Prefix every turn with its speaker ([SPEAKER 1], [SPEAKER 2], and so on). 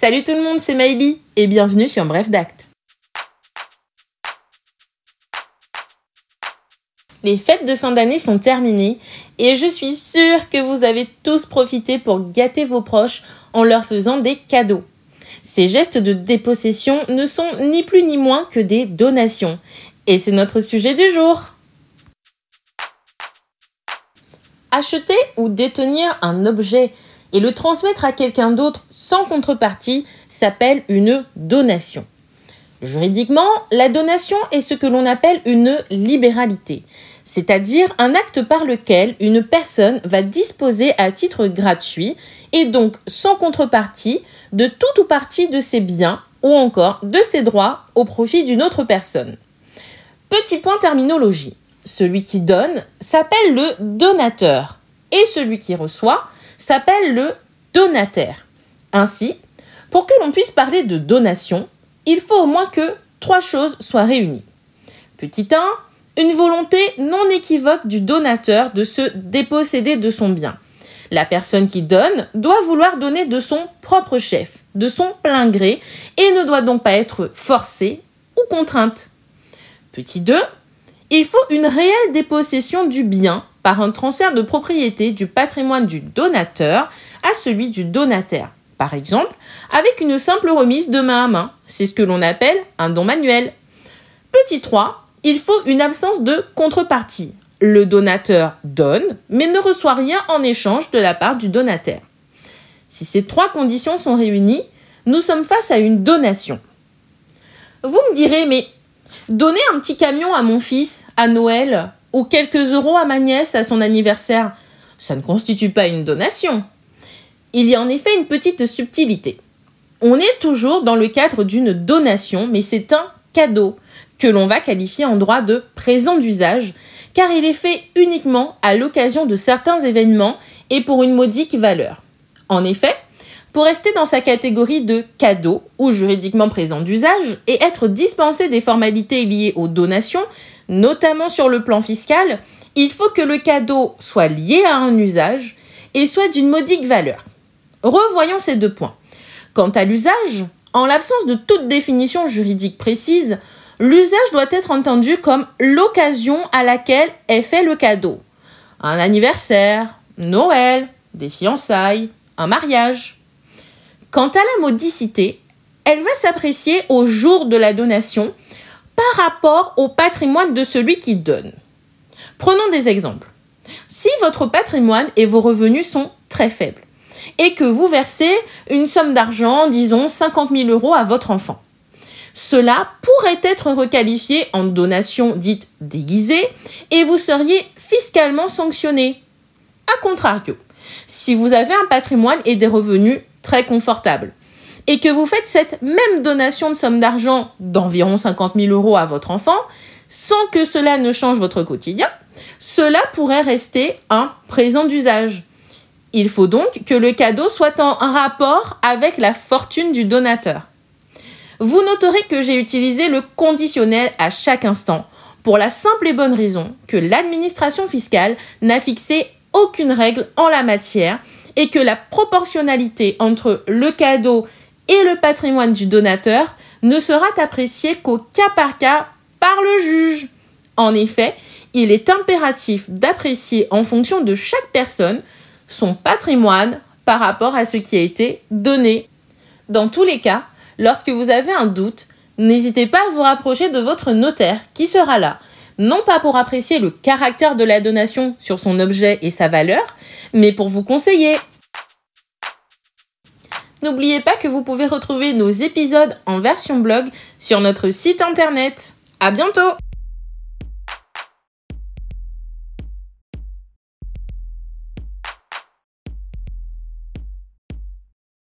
[SPEAKER 1] Salut tout le monde, c'est Maïli et bienvenue sur Bref d'Acte. Les fêtes de fin d'année sont terminées et je suis sûre que vous avez tous profité pour gâter vos proches en leur faisant des cadeaux. Ces gestes de dépossession ne sont ni plus ni moins que des donations. Et c'est notre sujet du jour. Acheter ou détenir un objet et le transmettre à quelqu'un d'autre sans contrepartie s'appelle une donation. Juridiquement, la donation est ce que l'on appelle une libéralité, c'est-à-dire un acte par lequel une personne va disposer à titre gratuit et donc sans contrepartie de tout ou partie de ses biens ou encore de ses droits au profit d'une autre personne. Petit point terminologie. Celui qui donne s'appelle le donateur et celui qui reçoit s'appelle le donataire. Ainsi, pour que l'on puisse parler de donation, il faut au moins que trois choses soient réunies. Petit 1, une volonté non équivoque du donateur de se déposséder de son bien. La personne qui donne doit vouloir donner de son propre chef, de son plein gré, et ne doit donc pas être forcée ou contrainte. Petit 2, il faut une réelle dépossession du bien par un transfert de propriété du patrimoine du donateur à celui du donataire. Par exemple, avec une simple remise de main à main. C'est ce que l'on appelle un don manuel. Petit 3, il faut une absence de contrepartie. Le donateur donne, mais ne reçoit rien en échange de la part du donataire. Si ces trois conditions sont réunies, nous sommes face à une donation. Vous me direz, mais donner un petit camion à mon fils à Noël ou quelques euros à ma nièce à son anniversaire, ça ne constitue pas une donation. Il y a en effet une petite subtilité. On est toujours dans le cadre d'une donation, mais c'est un cadeau que l'on va qualifier en droit de présent d'usage, car il est fait uniquement à l'occasion de certains événements et pour une modique valeur. En effet, pour rester dans sa catégorie de cadeau ou juridiquement présent d'usage et être dispensé des formalités liées aux donations, notamment sur le plan fiscal, il faut que le cadeau soit lié à un usage et soit d'une modique valeur. Revoyons ces deux points. Quant à l'usage, en l'absence de toute définition juridique précise, l'usage doit être entendu comme l'occasion à laquelle est fait le cadeau. Un anniversaire, Noël, des fiançailles, un mariage. Quant à la modicité, elle va s'apprécier au jour de la donation par rapport au patrimoine de celui qui donne. Prenons des exemples. Si votre patrimoine et vos revenus sont très faibles, et que vous versez une somme d'argent, disons 50 000 euros à votre enfant. Cela pourrait être requalifié en donation dite déguisée et vous seriez fiscalement sanctionné. A contrario, si vous avez un patrimoine et des revenus très confortables et que vous faites cette même donation de somme d'argent d'environ 50 000 euros à votre enfant, sans que cela ne change votre quotidien, cela pourrait rester un présent d'usage. Il faut donc que le cadeau soit en rapport avec la fortune du donateur. Vous noterez que j'ai utilisé le conditionnel à chaque instant, pour la simple et bonne raison que l'administration fiscale n'a fixé aucune règle en la matière et que la proportionnalité entre le cadeau et le patrimoine du donateur ne sera appréciée qu'au cas par cas par le juge. En effet, il est impératif d'apprécier en fonction de chaque personne son patrimoine par rapport à ce qui a été donné. Dans tous les cas, lorsque vous avez un doute, n'hésitez pas à vous rapprocher de votre notaire qui sera là, non pas pour apprécier le caractère de la donation sur son objet et sa valeur, mais pour vous conseiller. N'oubliez pas que vous pouvez retrouver nos épisodes en version blog sur notre site internet. À bientôt!